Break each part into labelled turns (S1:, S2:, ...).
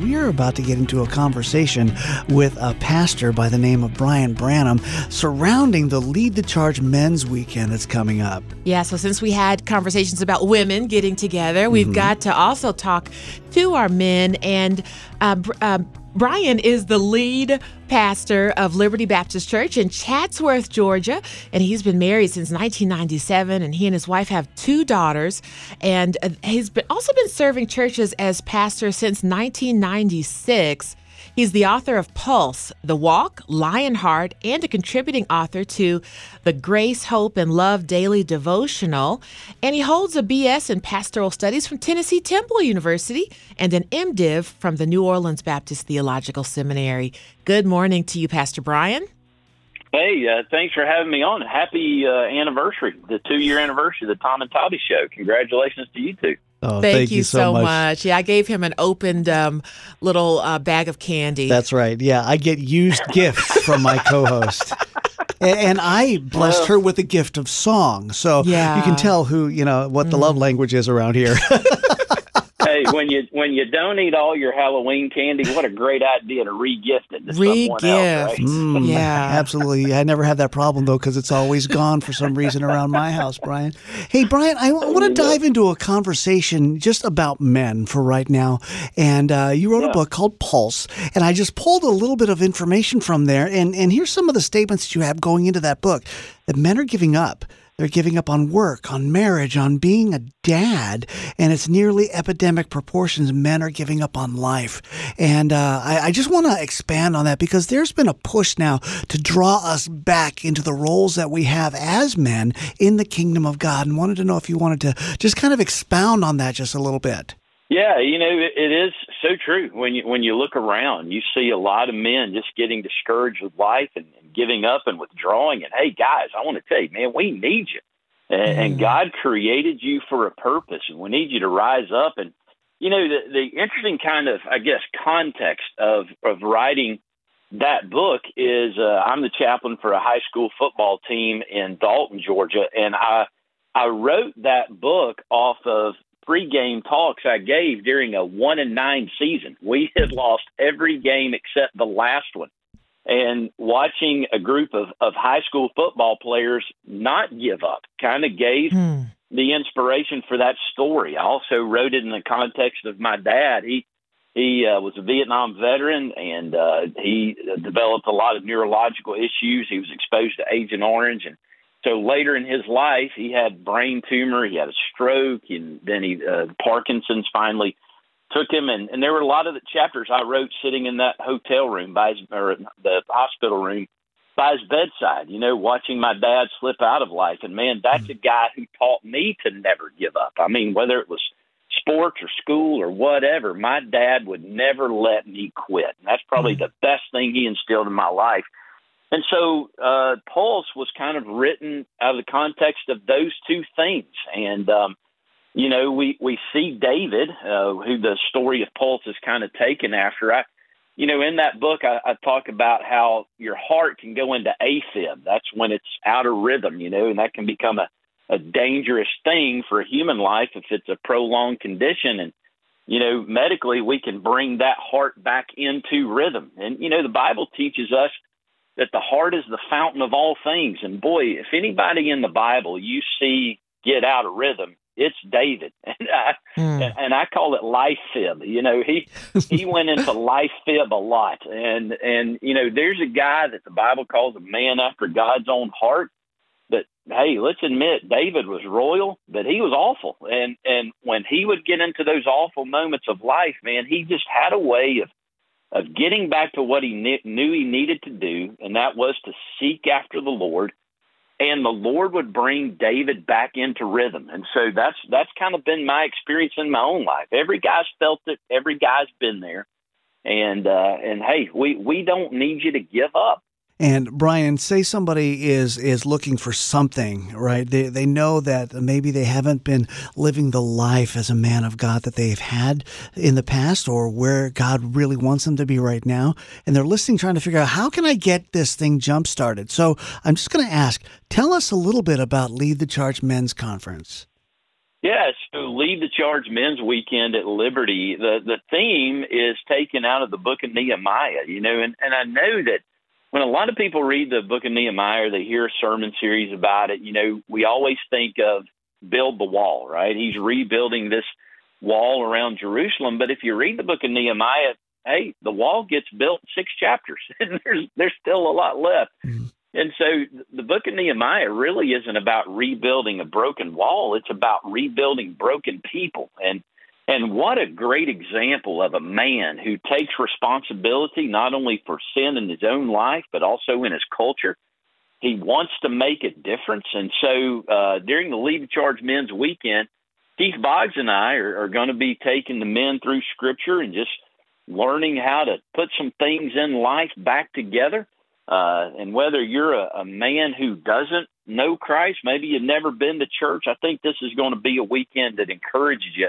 S1: We're about to get into a conversation with a pastor by the name of Brian Branham surrounding the Lead the Charge Men's Weekend that's coming up.
S2: Yeah, so since we had conversations about women getting together, we've mm-hmm. got to also talk to our men. And uh, uh, Brian is the lead pastor of Liberty Baptist Church in Chatsworth, Georgia, and he's been married since 1997. And he and his wife have two daughters, and uh, he's been, also been serving churches as pastor since 1996. He's the author of Pulse, The Walk, Lionheart, and a contributing author to the Grace, Hope, and Love Daily Devotional. And he holds a BS in Pastoral Studies from Tennessee Temple University and an MDiv from the New Orleans Baptist Theological Seminary. Good morning to you, Pastor Brian.
S3: Hey, uh, thanks for having me on. Happy uh, anniversary, the two year anniversary of the Tom and Toddy Show. Congratulations to you two.
S1: Oh,
S2: thank,
S1: thank,
S2: you,
S1: so,
S2: so
S1: much.
S2: much. Yeah, I gave him an opened um, little uh, bag of candy.
S1: That's right. Yeah, I get used gifts from my co-host. and I blessed her with a gift of song. So yeah. you can tell who, you know, what the mm. love language is around here.
S3: hey, when you when you don't eat all your Halloween candy, what a great idea to re-gift it to re-gift. someone else. Right? Mm,
S1: yeah, absolutely. I never had that problem though because it's always gone for some reason around my house, Brian. Hey, Brian, I want to dive into a conversation just about men for right now. And uh, you wrote yeah. a book called Pulse, and I just pulled a little bit of information from there. And and here's some of the statements that you have going into that book that men are giving up. They're giving up on work, on marriage, on being a dad, and it's nearly epidemic proportions. Men are giving up on life. And uh, I, I, just want to expand on that because there's been a push now to draw us back into the roles that we have as men in the kingdom of God. And wanted to know if you wanted to just kind of expound on that just a little bit.
S3: Yeah, you know, it, it is so true. When you when you look around, you see a lot of men just getting discouraged with life and, and giving up and withdrawing. And hey, guys, I want to tell you, man, we need you. And, mm. and God created you for a purpose, and we need you to rise up. And you know, the the interesting kind of, I guess, context of of writing that book is uh, I'm the chaplain for a high school football team in Dalton, Georgia, and I I wrote that book off of pregame talks I gave during a one and nine season. We had lost every game except the last one. And watching a group of, of high school football players not give up kind of gave hmm. the inspiration for that story. I also wrote it in the context of my dad. He he uh, was a Vietnam veteran and uh, he developed a lot of neurological issues. He was exposed to Agent Orange and so later in his life, he had brain tumor, he had a stroke, and then he uh, Parkinson's finally took him. And, and there were a lot of the chapters I wrote sitting in that hotel room by his, or the hospital room by his bedside. You know, watching my dad slip out of life. And man, that's a guy who taught me to never give up. I mean, whether it was sports or school or whatever, my dad would never let me quit. And that's probably mm-hmm. the best thing he instilled in my life. And so uh, Pulse was kind of written out of the context of those two things. And, um, you know, we, we see David, uh, who the story of Pulse is kind of taken after. I, you know, in that book, I, I talk about how your heart can go into AFib. That's when it's out of rhythm, you know, and that can become a, a dangerous thing for a human life if it's a prolonged condition. And, you know, medically, we can bring that heart back into rhythm. And, you know, the Bible teaches us that the heart is the fountain of all things. And boy, if anybody in the Bible you see get out of rhythm, it's David, and I, mm. and, and I call it life fib. You know, he he went into life fib a lot, and and you know, there's a guy that the Bible calls a man after God's own heart. But hey, let's admit, David was royal, but he was awful, and and when he would get into those awful moments of life, man, he just had a way of of getting back to what he knew he needed to do, and that was to seek after the Lord and the Lord would bring David back into rhythm. And so that's that's kind of been my experience in my own life. Every guy's felt it. Every guy's been there. And uh, and hey, we we don't need you to give up.
S1: And Brian, say somebody is is looking for something, right? They they know that maybe they haven't been living the life as a man of God that they've had in the past or where God really wants them to be right now. And they're listening trying to figure out how can I get this thing jump started. So I'm just going to ask, tell us a little bit about Lead the Charge Men's Conference.
S3: Yeah, so Lead the Charge Men's Weekend at Liberty. The the theme is taken out of the book of Nehemiah, you know, and, and I know that when a lot of people read the book of Nehemiah or they hear a sermon series about it, you know, we always think of build the wall, right? He's rebuilding this wall around Jerusalem. But if you read the book of Nehemiah, hey, the wall gets built six chapters, and there's there's still a lot left. Mm-hmm. And so the book of Nehemiah really isn't about rebuilding a broken wall. It's about rebuilding broken people. And and what a great example of a man who takes responsibility not only for sin in his own life, but also in his culture. He wants to make a difference. And so uh, during the Lead the Charge Men's Weekend, Keith Boggs and I are, are going to be taking the men through Scripture and just learning how to put some things in life back together. Uh, and whether you're a, a man who doesn't know Christ, maybe you've never been to church, I think this is going to be a weekend that encourages you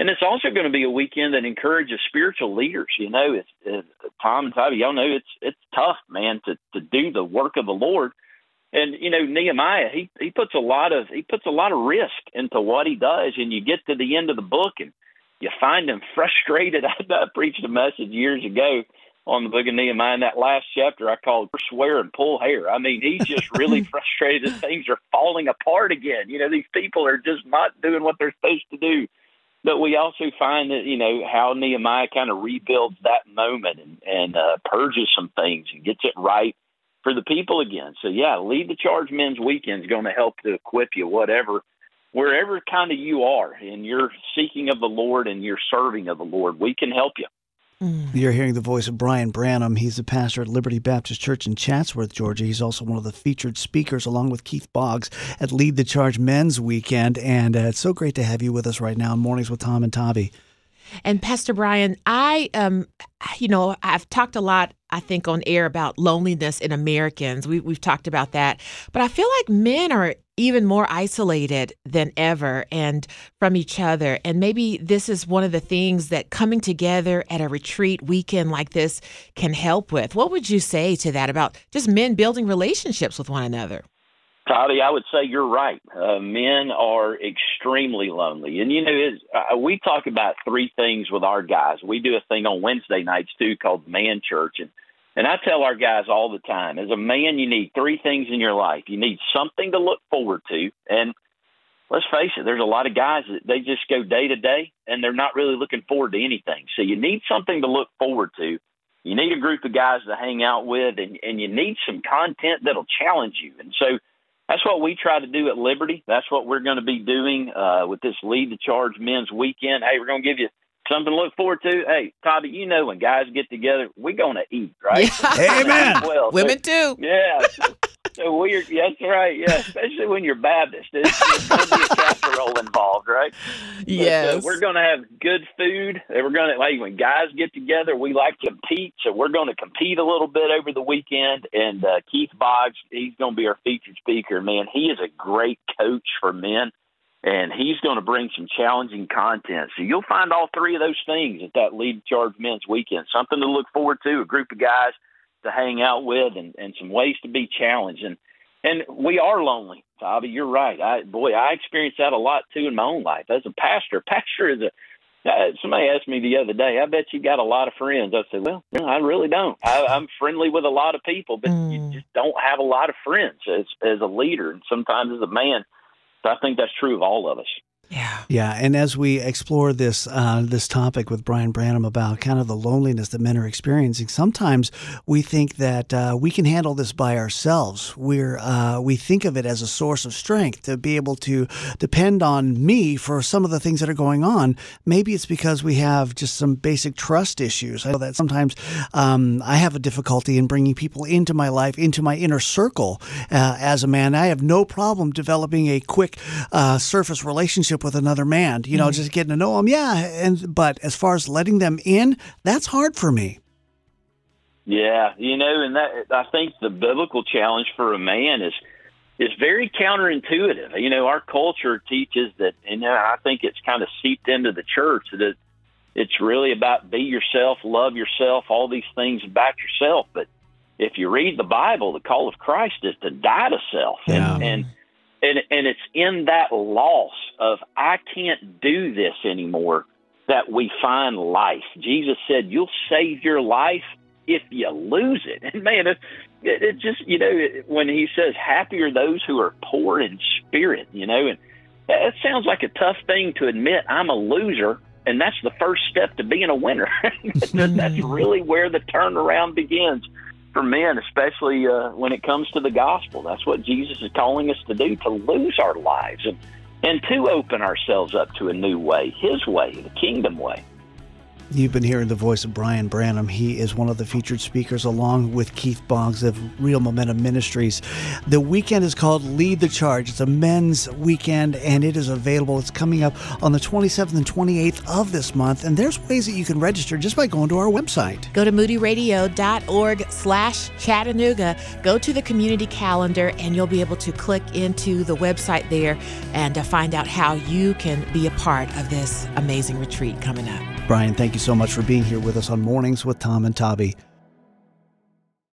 S3: and it's also going to be a weekend that encourages spiritual leaders. You know, it's, it's Tom and Toby. Y'all know it's it's tough, man, to to do the work of the Lord. And you know, Nehemiah, he he puts a lot of he puts a lot of risk into what he does. And you get to the end of the book, and you find him frustrated. I, I preached a message years ago on the book of Nehemiah. In that last chapter, I called "Swear and Pull Hair." I mean, he's just really frustrated that things are falling apart again. You know, these people are just not doing what they're supposed to do but we also find that you know how Nehemiah kind of rebuilds that moment and, and uh, purges some things and gets it right for the people again. So yeah, lead the charge men's weekend is going to help to equip you whatever wherever kind of you are and you're seeking of the Lord and you're serving of the Lord, we can help you.
S1: Mm. You're hearing the voice of Brian Branham. He's the pastor at Liberty Baptist Church in Chatsworth, Georgia. He's also one of the featured speakers, along with Keith Boggs, at Lead the Charge Men's Weekend. And uh, it's so great to have you with us right now in Mornings with Tom and Tavi.
S2: And Pastor Brian, I um you know, I've talked a lot I think on air about loneliness in Americans. We we've talked about that. But I feel like men are even more isolated than ever and from each other. And maybe this is one of the things that coming together at a retreat weekend like this can help with. What would you say to that about just men building relationships with one another?
S3: Toddy, I would say you're right. Uh, men are extremely lonely. And, you know, uh, we talk about three things with our guys. We do a thing on Wednesday nights, too, called Man Church. And and I tell our guys all the time, as a man, you need three things in your life. You need something to look forward to. And let's face it, there's a lot of guys that they just go day to day and they're not really looking forward to anything. So you need something to look forward to. You need a group of guys to hang out with and, and you need some content that'll challenge you. And so that's what we try to do at Liberty. That's what we're going to be doing uh, with this Lead the Charge Men's Weekend. Hey, we're going to give you something to look forward to. Hey, Toby, you know when guys get together, we're going to eat, right?
S1: Yeah. Amen.
S2: well, Women too.
S3: Yeah. So, we're that's right. Yeah, especially when you're Baptist, there's going to be a casserole involved, right?
S2: Yes.
S3: But, uh, we're going to have good food. We're going to like when guys get together, we like to compete, so we're going to compete a little bit over the weekend. And uh, Keith Boggs, he's going to be our featured speaker. Man, he is a great coach for men and he's going to bring some challenging content. So you'll find all three of those things at that Lead Charge Men's Weekend. Something to look forward to, a group of guys to hang out with, and, and some ways to be challenged. And and we are lonely, Bobby. You're right. I boy, I experienced that a lot too in my own life as a pastor. Pastor is a Uh, somebody asked me the other day, I bet you got a lot of friends. I said, well, no, I really don't. I, I'm friendly with a lot of people, but mm. you just don't have a lot of friends as, as a leader and sometimes as a man. So I think that's true of all of us.
S1: Yeah. Yeah. And as we explore this uh, this topic with Brian Branham about kind of the loneliness that men are experiencing, sometimes we think that uh, we can handle this by ourselves. We're uh, we think of it as a source of strength to be able to depend on me for some of the things that are going on. Maybe it's because we have just some basic trust issues. I know that sometimes um, I have a difficulty in bringing people into my life, into my inner circle uh, as a man. I have no problem developing a quick uh, surface relationship relationship with another man, you know, mm-hmm. just getting to know them. Yeah. And, but as far as letting them in, that's hard for me.
S3: Yeah. You know, and that, I think the biblical challenge for a man is, is very counterintuitive. You know, our culture teaches that, and I think it's kind of seeped into the church that it's really about be yourself, love yourself, all these things about yourself. But if you read the Bible, the call of Christ is to die to self. Yeah. And, and and and it's in that loss of I can't do this anymore that we find life. Jesus said, "You'll save your life if you lose it." And man, it, it just you know when he says, "Happy are those who are poor in spirit," you know, and that sounds like a tough thing to admit. I'm a loser, and that's the first step to being a winner. that's mm-hmm. really where the turnaround begins for men, especially uh, when it comes to the gospel. That's what Jesus is calling us to do to lose our lives and, and to open ourselves up to a new way, His way, the kingdom way.
S1: You've been hearing the voice of Brian Branham. He is one of the featured speakers along with Keith Boggs of Real Momentum Ministries. The weekend is called Lead the Charge. It's a men's weekend and it is available. It's coming up on the 27th and 28th of this month. And there's ways that you can register just by going to our website.
S2: Go to moodyradio.org slash Chattanooga. Go to the community calendar and you'll be able to click into the website there and uh, find out how you can be a part of this amazing retreat coming up.
S1: Brian, thank you so much for being here with us on Mornings with Tom and Tabby.